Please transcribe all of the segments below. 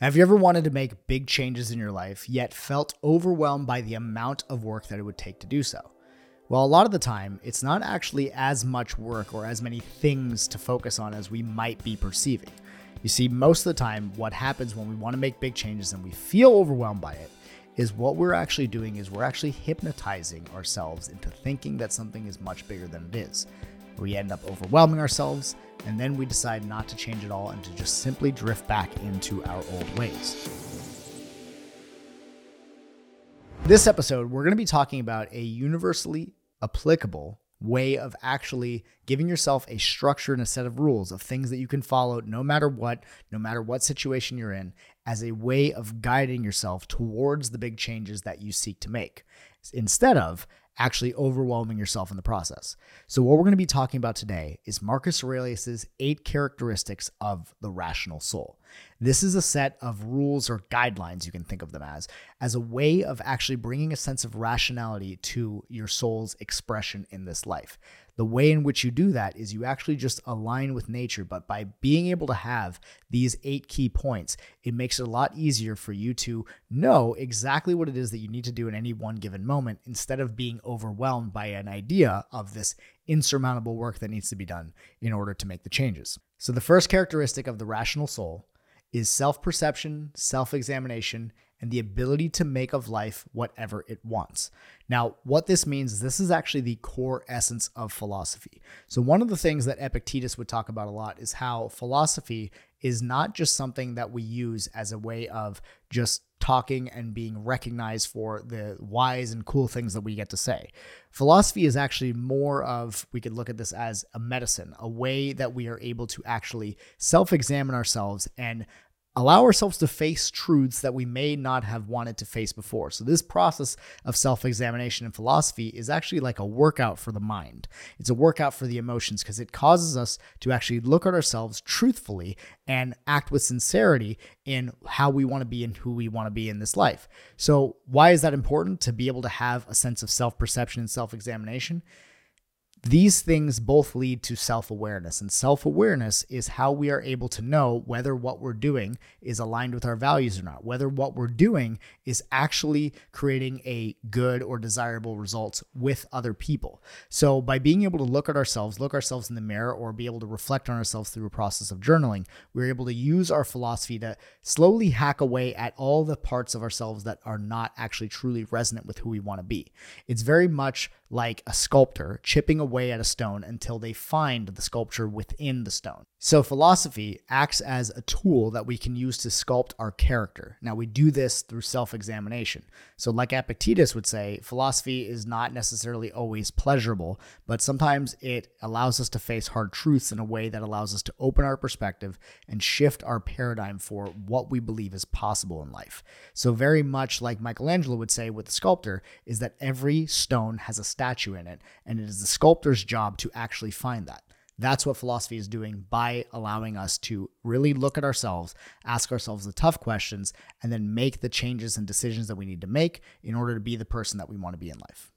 Have you ever wanted to make big changes in your life, yet felt overwhelmed by the amount of work that it would take to do so? Well, a lot of the time, it's not actually as much work or as many things to focus on as we might be perceiving. You see, most of the time, what happens when we want to make big changes and we feel overwhelmed by it is what we're actually doing is we're actually hypnotizing ourselves into thinking that something is much bigger than it is. We end up overwhelming ourselves, and then we decide not to change at all and to just simply drift back into our old ways. This episode, we're going to be talking about a universally applicable way of actually giving yourself a structure and a set of rules of things that you can follow no matter what, no matter what situation you're in, as a way of guiding yourself towards the big changes that you seek to make. Instead of actually overwhelming yourself in the process. So, what we're going to be talking about today is Marcus Aurelius's eight characteristics of the rational soul. This is a set of rules or guidelines, you can think of them as, as a way of actually bringing a sense of rationality to your soul's expression in this life. The way in which you do that is you actually just align with nature, but by being able to have these eight key points, it makes it a lot easier for you to know exactly what it is that you need to do in any one given moment instead of being overwhelmed by an idea of this insurmountable work that needs to be done in order to make the changes. So, the first characteristic of the rational soul is self perception, self examination, and the ability to make of life whatever it wants. Now, what this means this is actually the core essence of philosophy. So, one of the things that Epictetus would talk about a lot is how philosophy is not just something that we use as a way of just talking and being recognized for the wise and cool things that we get to say. Philosophy is actually more of, we could look at this as a medicine, a way that we are able to actually self examine ourselves and allow ourselves to face truths that we may not have wanted to face before. So, this process of self examination in philosophy is actually like a workout for the mind. It's a workout for the emotions because it causes us to actually look at ourselves truthfully and act with sincerity in how we want to be and who we want to be in this life. So, why is that important to be able to have a sense of self perception and self examination? These things both lead to self awareness, and self awareness is how we are able to know whether what we're doing is aligned with our values or not, whether what we're doing is actually creating a good or desirable results with other people. So, by being able to look at ourselves, look ourselves in the mirror, or be able to reflect on ourselves through a process of journaling, we're able to use our philosophy to slowly hack away at all the parts of ourselves that are not actually truly resonant with who we want to be. It's very much like a sculptor chipping away at a stone until they find the sculpture within the stone. So, philosophy acts as a tool that we can use to sculpt our character. Now, we do this through self examination. So, like Epictetus would say, philosophy is not necessarily always pleasurable, but sometimes it allows us to face hard truths in a way that allows us to open our perspective and shift our paradigm for what we believe is possible in life. So, very much like Michelangelo would say with the sculptor, is that every stone has a statue in it, and it is the sculptor's job to actually find that. That's what philosophy is doing by allowing us to really look at ourselves, ask ourselves the tough questions, and then make the changes and decisions that we need to make in order to be the person that we want to be in life.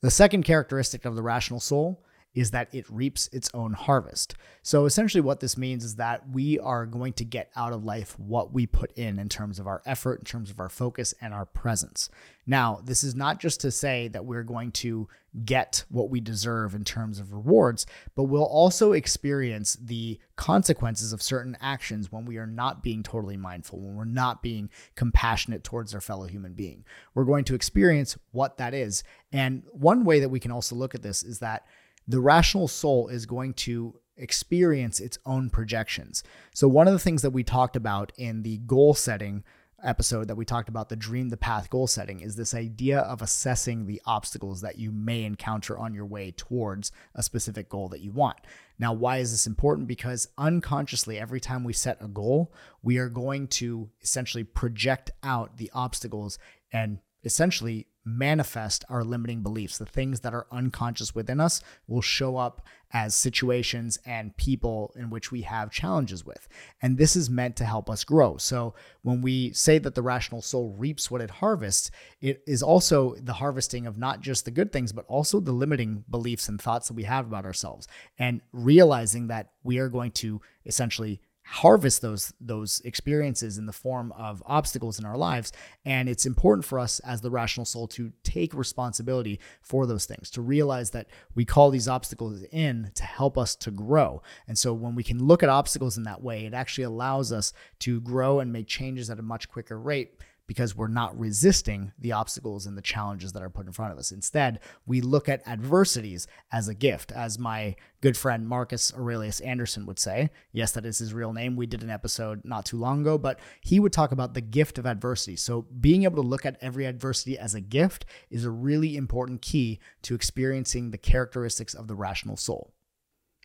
The second characteristic of the rational soul is that it reaps its own harvest. So essentially, what this means is that we are going to get out of life what we put in in terms of our effort, in terms of our focus, and our presence. Now, this is not just to say that we're going to get what we deserve in terms of rewards, but we'll also experience the consequences of certain actions when we are not being totally mindful, when we're not being compassionate towards our fellow human being. We're going to experience what that is. And one way that we can also look at this is that the rational soul is going to experience its own projections. So, one of the things that we talked about in the goal setting episode that we talked about the dream the path goal setting is this idea of assessing the obstacles that you may encounter on your way towards a specific goal that you want. Now, why is this important? Because unconsciously, every time we set a goal, we are going to essentially project out the obstacles and essentially manifest our limiting beliefs. The things that are unconscious within us will show up as situations and people in which we have challenges with. And this is meant to help us grow. So when we say that the rational soul reaps what it harvests, it is also the harvesting of not just the good things, but also the limiting beliefs and thoughts that we have about ourselves and realizing that we are going to essentially harvest those those experiences in the form of obstacles in our lives. And it's important for us as the rational soul to take responsibility for those things to realize that we call these obstacles in to help us to grow. And so when we can look at obstacles in that way it actually allows us to grow and make changes at a much quicker rate because we're not resisting the obstacles and the challenges that are put in front of us. Instead, we look at adversities as a gift, as my good friend Marcus Aurelius Anderson would say. Yes, that is his real name. We did an episode not too long ago, but he would talk about the gift of adversity. So, being able to look at every adversity as a gift is a really important key to experiencing the characteristics of the rational soul.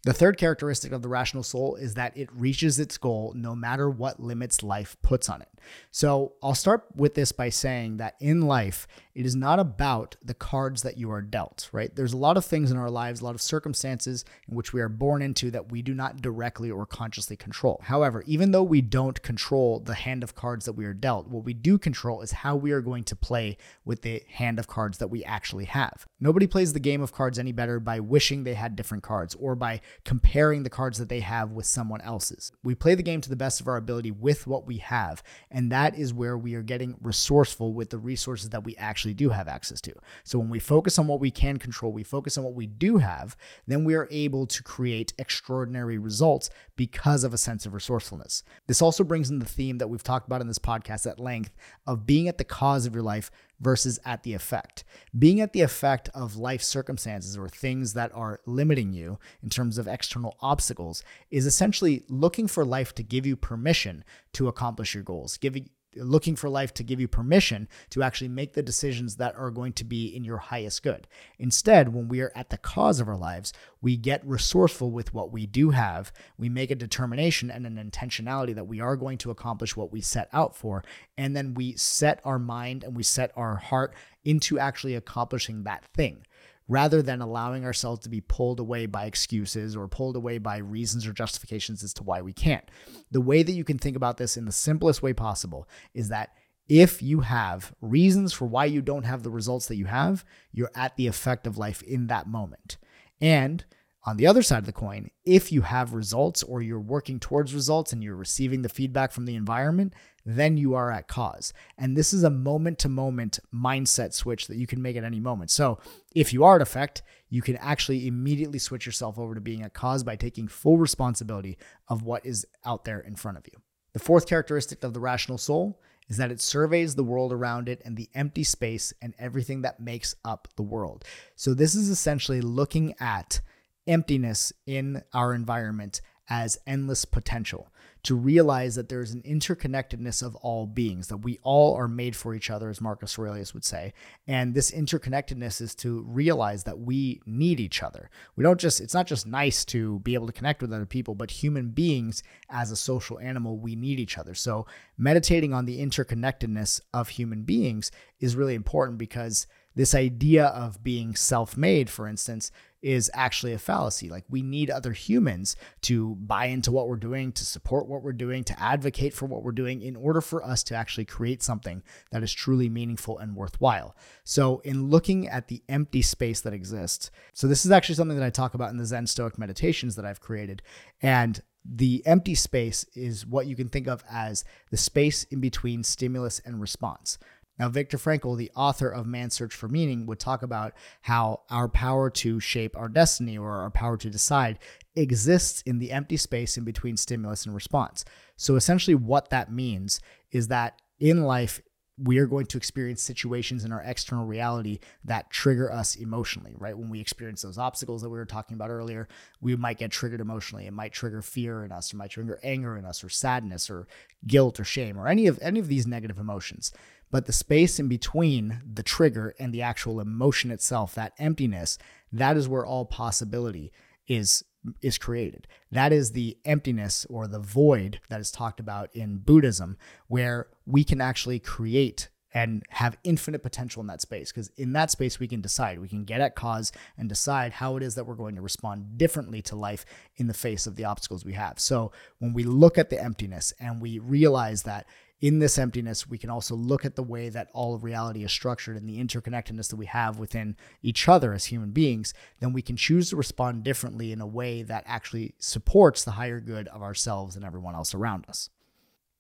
The third characteristic of the rational soul is that it reaches its goal no matter what limits life puts on it. So I'll start with this by saying that in life, it is not about the cards that you are dealt, right? There's a lot of things in our lives, a lot of circumstances in which we are born into that we do not directly or consciously control. However, even though we don't control the hand of cards that we are dealt, what we do control is how we are going to play with the hand of cards that we actually have. Nobody plays the game of cards any better by wishing they had different cards or by comparing the cards that they have with someone else's. We play the game to the best of our ability with what we have, and that is where we are getting resourceful with the resources that we actually do have access to. So when we focus on what we can control, we focus on what we do have, then we are able to create extraordinary results because of a sense of resourcefulness. This also brings in the theme that we've talked about in this podcast at length of being at the cause of your life versus at the effect. Being at the effect of life circumstances or things that are limiting you in terms of external obstacles is essentially looking for life to give you permission to accomplish your goals, giving looking for life to give you permission to actually make the decisions that are going to be in your highest good. Instead, when we are at the cause of our lives, we get resourceful with what we do have. We make a determination and an intentionality that we are going to accomplish what we set out for. And then we set our mind and we set our heart into actually accomplishing that thing rather than allowing ourselves to be pulled away by excuses or pulled away by reasons or justifications as to why we can't. The way that you can think about this in the simplest way possible is that if you have reasons for why you don't have the results that you have, you're at the effect of life in that moment. And on the other side of the coin, if you have results or you're working towards results and you're receiving the feedback from the environment, then you are at cause. And this is a moment to moment mindset switch that you can make at any moment. So if you are at effect, you can actually immediately switch yourself over to being at cause by taking full responsibility of what is out there in front of you. The fourth characteristic of the rational soul is that it surveys the world around it and the empty space and everything that makes up the world. So this is essentially looking at emptiness in our environment as endless potential, to realize that there's an interconnectedness of all beings, that we all are made for each other, as Marcus Aurelius would say. And this interconnectedness is to realize that we need each other. We don't just, it's not just nice to be able to connect with other people, but human beings as a social animal, we need each other. So meditating on the interconnectedness of human beings is really important because this idea of being self made, for instance, is actually a fallacy. Like we need other humans to buy into what we're doing, to support what we're doing, to advocate for what we're doing in order for us to actually create something that is truly meaningful and worthwhile. So, in looking at the empty space that exists, so this is actually something that I talk about in the Zen Stoic meditations that I've created. And the empty space is what you can think of as the space in between stimulus and response. Now, Viktor Frankl, the author of Man's Search for Meaning, would talk about how our power to shape our destiny or our power to decide exists in the empty space in between stimulus and response. So, essentially, what that means is that in life, we are going to experience situations in our external reality that trigger us emotionally, right? When we experience those obstacles that we were talking about earlier, we might get triggered emotionally. It might trigger fear in us, or might trigger anger in us, or sadness, or guilt, or shame, or any of any of these negative emotions. But the space in between the trigger and the actual emotion itself, that emptiness, that is where all possibility is is created. That is the emptiness or the void that is talked about in Buddhism, where we can actually create and have infinite potential in that space. Because in that space, we can decide, we can get at cause and decide how it is that we're going to respond differently to life in the face of the obstacles we have. So when we look at the emptiness and we realize that in this emptiness, we can also look at the way that all of reality is structured and the interconnectedness that we have within each other as human beings, then we can choose to respond differently in a way that actually supports the higher good of ourselves and everyone else around us.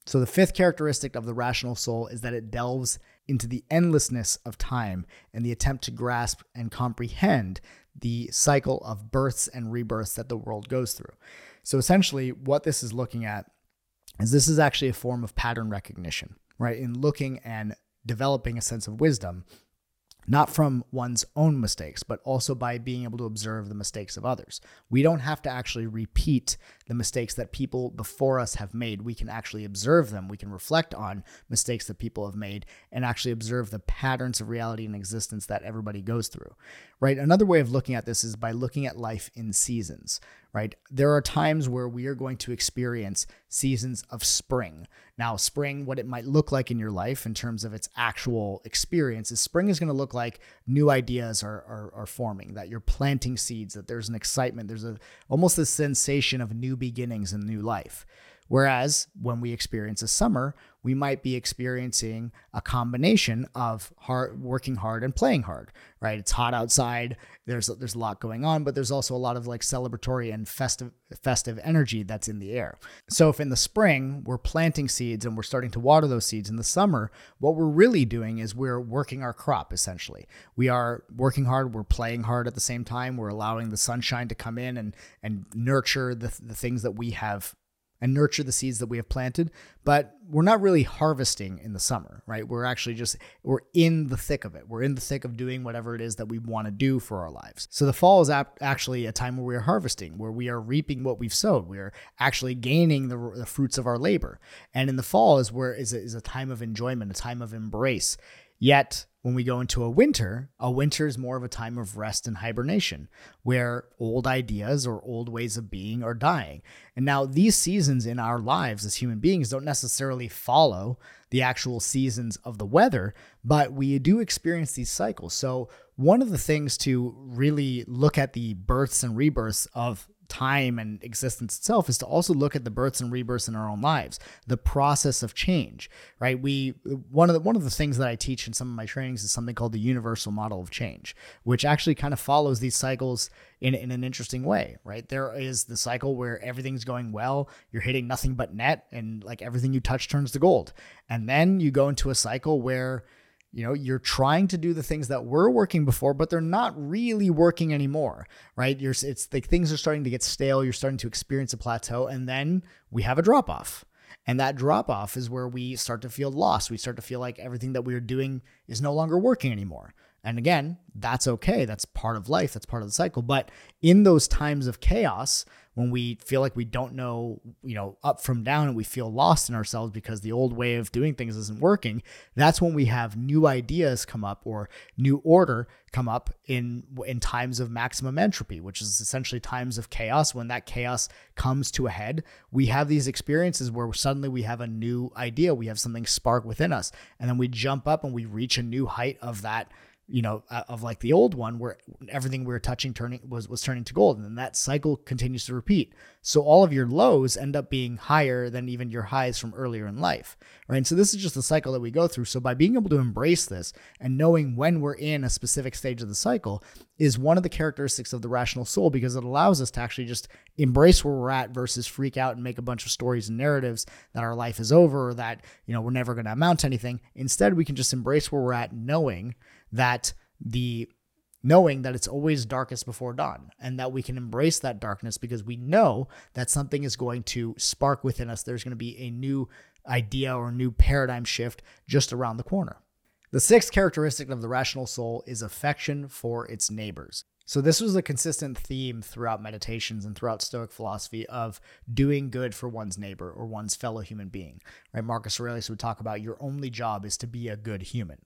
So, the fifth characteristic of the rational soul is that it delves into the endlessness of time and the attempt to grasp and comprehend the cycle of births and rebirths that the world goes through. So, essentially, what this is looking at is this is actually a form of pattern recognition, right? In looking and developing a sense of wisdom, not from one's own mistakes, but also by being able to observe the mistakes of others. We don't have to actually repeat the mistakes that people before us have made. We can actually observe them. We can reflect on mistakes that people have made and actually observe the patterns of reality and existence that everybody goes through, right? Another way of looking at this is by looking at life in seasons, right? There are times where we are going to experience seasons of spring. Now, spring, what it might look like in your life in terms of its actual experience is spring is going to look like new ideas are, are, are, forming, that you're planting seeds, that there's an excitement, there's a almost a sensation of new beginnings and new life. Whereas when we experience a summer, we might be experiencing a combination of hard working hard and playing hard, right? It's hot outside. There's there's a lot going on, but there's also a lot of like celebratory and festive festive energy that's in the air. So if in the spring we're planting seeds and we're starting to water those seeds in the summer, what we're really doing is we're working our crop essentially. We are working hard, we're playing hard at the same time, we're allowing the sunshine to come in and and nurture the, the things that we have and nurture the seeds that we have planted, but we're not really harvesting in the summer, right? We're actually just we're in the thick of it. We're in the thick of doing whatever it is that we want to do for our lives. So the fall is ap- actually a time where we are harvesting, where we are reaping what we've sowed. We are actually gaining the, the fruits of our labor. And in the fall is where is a, is a time of enjoyment, a time of embrace. Yet when we go into a winter, a winter is more of a time of rest and hibernation, where old ideas or old ways of being are dying. And now, these seasons in our lives as human beings don't necessarily follow the actual seasons of the weather, but we do experience these cycles. So, one of the things to really look at the births and rebirths of time and existence itself is to also look at the births and rebirths in our own lives, the process of change, right? We one of the one of the things that I teach in some of my trainings is something called the universal model of change, which actually kind of follows these cycles in, in an interesting way, right? There is the cycle where everything's going well, you're hitting nothing but net, and like everything you touch turns to gold. And then you go into a cycle where you know you're trying to do the things that were working before but they're not really working anymore right? You're it's like things are starting to get stale. You're starting to experience a plateau and then we have a drop off and that drop off is where we start to feel lost. We start to feel like everything that we are doing is no longer working anymore. And again that's okay. That's part of life. That's part of the cycle. But in those times of chaos when we feel like we don't know, you know, up from down and we feel lost in ourselves because the old way of doing things isn't working, that's when we have new ideas come up or new order come up in in times of maximum entropy, which is essentially times of chaos when that chaos comes to a head. We have these experiences where suddenly we have a new idea, we have something spark within us, and then we jump up and we reach a new height of that you know, uh, of like the old one where everything we were touching turning was was turning to gold, and then that cycle continues to repeat. So all of your lows end up being higher than even your highs from earlier in life, right? And so this is just the cycle that we go through. So by being able to embrace this and knowing when we're in a specific stage of the cycle is one of the characteristics of the rational soul because it allows us to actually just embrace where we're at versus freak out and make a bunch of stories and narratives that our life is over or that you know we're never going to amount to anything. Instead, we can just embrace where we're at, knowing that the knowing that it's always darkest before dawn and that we can embrace that darkness because we know that something is going to spark within us. There's going to be a new idea or a new paradigm shift just around the corner. The sixth characteristic of the rational soul is affection for its neighbors. So, this was a consistent theme throughout meditations and throughout Stoic philosophy of doing good for one's neighbor or one's fellow human being. Right? Marcus Aurelius would talk about your only job is to be a good human.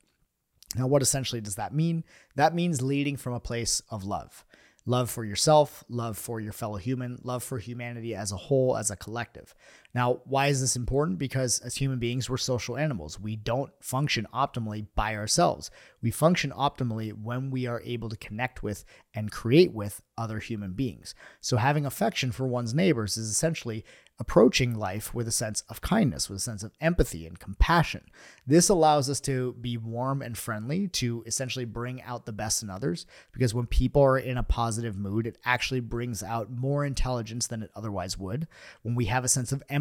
Now, what essentially does that mean? That means leading from a place of love love for yourself, love for your fellow human, love for humanity as a whole, as a collective. Now, why is this important? Because as human beings, we're social animals. We don't function optimally by ourselves. We function optimally when we are able to connect with and create with other human beings. So, having affection for one's neighbors is essentially approaching life with a sense of kindness, with a sense of empathy and compassion. This allows us to be warm and friendly, to essentially bring out the best in others, because when people are in a positive mood, it actually brings out more intelligence than it otherwise would. When we have a sense of empathy,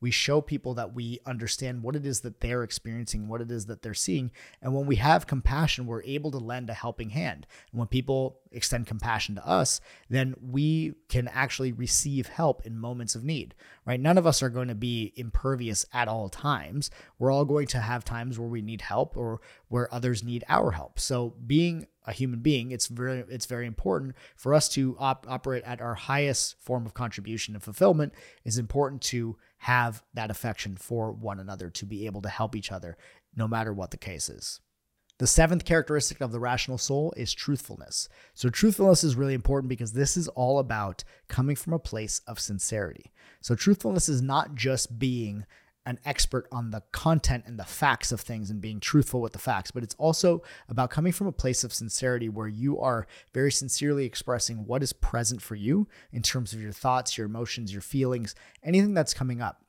we show people that we understand what it is that they're experiencing, what it is that they're seeing. And when we have compassion, we're able to lend a helping hand. And when people extend compassion to us, then we can actually receive help in moments of need, right? None of us are going to be impervious at all times. We're all going to have times where we need help or where others need our help. So being a human being, it's very it's very important for us to op- operate at our highest form of contribution and fulfillment. Is important to have that affection for one another to be able to help each other, no matter what the case is. The seventh characteristic of the rational soul is truthfulness. So, truthfulness is really important because this is all about coming from a place of sincerity. So, truthfulness is not just being an expert on the content and the facts of things and being truthful with the facts, but it's also about coming from a place of sincerity where you are very sincerely expressing what is present for you in terms of your thoughts, your emotions, your feelings, anything that's coming up.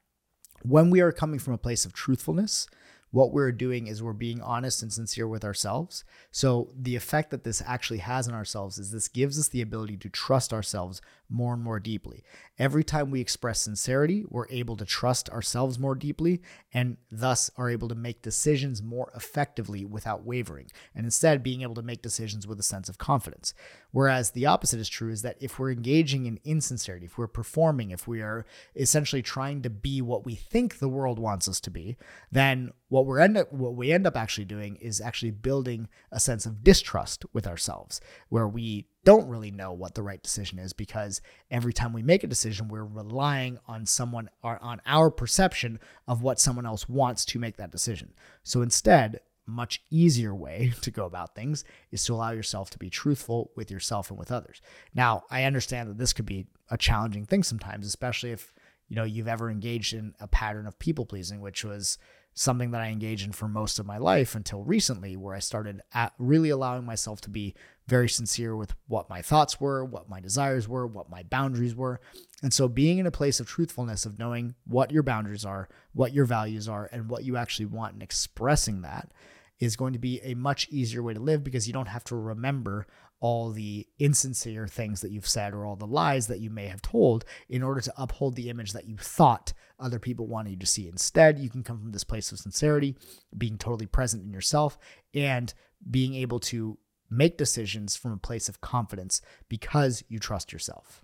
When we are coming from a place of truthfulness, what we're doing is we're being honest and sincere with ourselves. So, the effect that this actually has on ourselves is this gives us the ability to trust ourselves more and more deeply. Every time we express sincerity, we're able to trust ourselves more deeply and thus are able to make decisions more effectively without wavering, and instead being able to make decisions with a sense of confidence. Whereas the opposite is true is that if we're engaging in insincerity, if we're performing, if we are essentially trying to be what we think the world wants us to be, then what we're end up what we end up actually doing is actually building a sense of distrust with ourselves where we don't really know what the right decision is because every time we make a decision we're relying on someone or on our perception of what someone else wants to make that decision. So instead much easier way to go about things is to allow yourself to be truthful with yourself and with others. Now i understand that this could be a challenging thing sometimes especially if you know you've ever engaged in a pattern of people pleasing which was something that I engaged in for most of my life until recently, where I started really allowing myself to be very sincere with what my thoughts were, what my desires were, what my boundaries were. And so, being in a place of truthfulness, of knowing what your boundaries are, what your values are, and what you actually want, and expressing that is going to be a much easier way to live because you don't have to remember all the insincere things that you've said or all the lies that you may have told in order to uphold the image that you thought other people wanted you to see. Instead, you can come from this place of sincerity, being totally present in yourself, and being able to make decisions from a place of confidence because you trust yourself.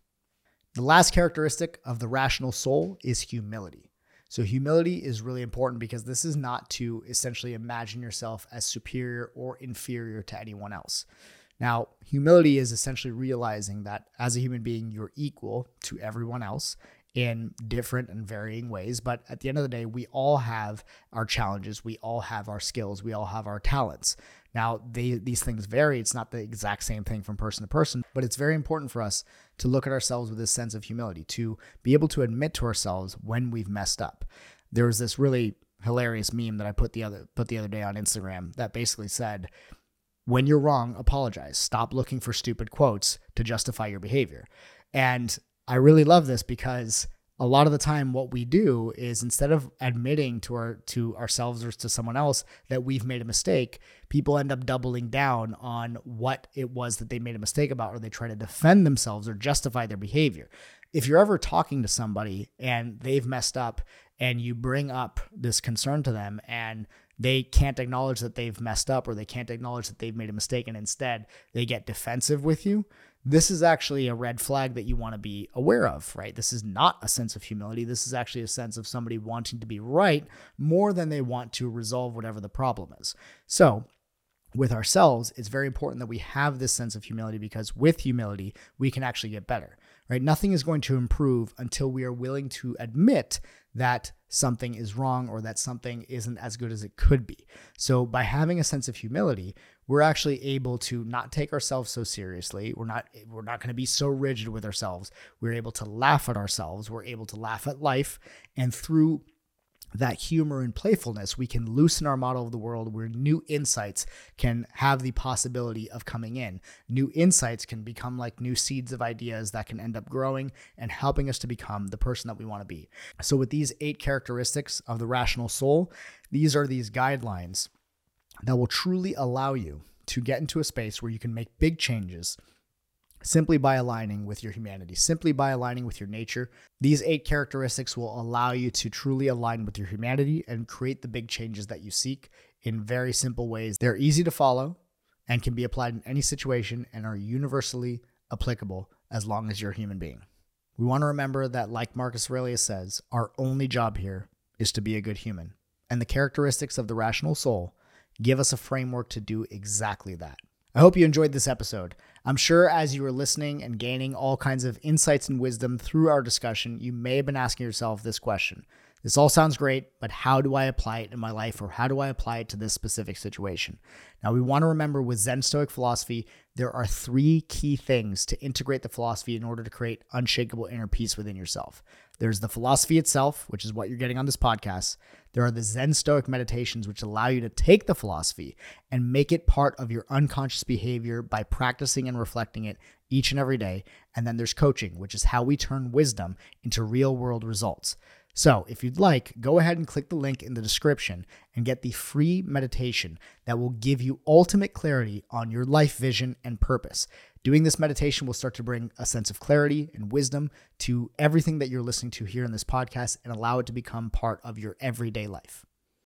The last characteristic of the rational soul is humility. So, humility is really important because this is not to essentially imagine yourself as superior or inferior to anyone else. Now, humility is essentially realizing that as a human being, you're equal to everyone else in different and varying ways. But at the end of the day, we all have our challenges, we all have our skills, we all have our talents. Now, they, these things vary. It's not the exact same thing from person to person, but it's very important for us to look at ourselves with this sense of humility, to be able to admit to ourselves when we've messed up. There was this really hilarious meme that I put the other put the other day on Instagram that basically said, when you're wrong, apologize. Stop looking for stupid quotes to justify your behavior. And I really love this because a lot of the time what we do is instead of admitting to our to ourselves or to someone else that we've made a mistake people end up doubling down on what it was that they made a mistake about or they try to defend themselves or justify their behavior. If you're ever talking to somebody and they've messed up and you bring up this concern to them and they can't acknowledge that they've messed up or they can't acknowledge that they've made a mistake and instead they get defensive with you this is actually a red flag that you want to be aware of right? This is not a sense of humility. This is actually a sense of somebody wanting to be right more than they want to resolve whatever the problem is. So with ourselves, it's very important that we have this sense of humility because with humility, we can actually get better, right? Nothing is going to improve until we are willing to admit that something is wrong or that something isn't as good as it could be. So by having a sense of humility, we're actually able to not take ourselves so seriously. We're not we're not going to be so rigid with ourselves. We're able to laugh at ourselves. We're able to laugh at life and through that humor and playfulness, we can loosen our model of the world where new insights can have the possibility of coming in. New insights can become like new seeds of ideas that can end up growing and helping us to become the person that we want to be. So, with these eight characteristics of the rational soul, these are these guidelines that will truly allow you to get into a space where you can make big changes simply by aligning with your humanity, simply by aligning with your nature. These eight characteristics will allow you to truly align with your humanity and create the big changes that you seek in very simple ways. They're easy to follow and can be applied in any situation and are universally applicable as long as you're a human being. We want to remember that, like Marcus Aurelius says, our only job here is to be a good human. And the characteristics of the rational soul give us a framework to do exactly that. I hope you enjoyed this episode. I'm sure as you were listening and gaining all kinds of insights and wisdom through our discussion, you may have been asking yourself this question. This all sounds great, but how do I apply it in my life or how do I apply it to this specific situation? Now, we want to remember with Zen Stoic philosophy, there are three key things to integrate the philosophy in order to create unshakable inner peace within yourself. There's the philosophy itself, which is what you're getting on this podcast. There are the Zen Stoic meditations, which allow you to take the philosophy and make it part of your unconscious behavior by practicing and reflecting it each and every day. And then there's coaching, which is how we turn wisdom into real world results. So, if you'd like, go ahead and click the link in the description and get the free meditation that will give you ultimate clarity on your life vision and purpose. Doing this meditation will start to bring a sense of clarity and wisdom to everything that you're listening to here in this podcast and allow it to become part of your everyday life.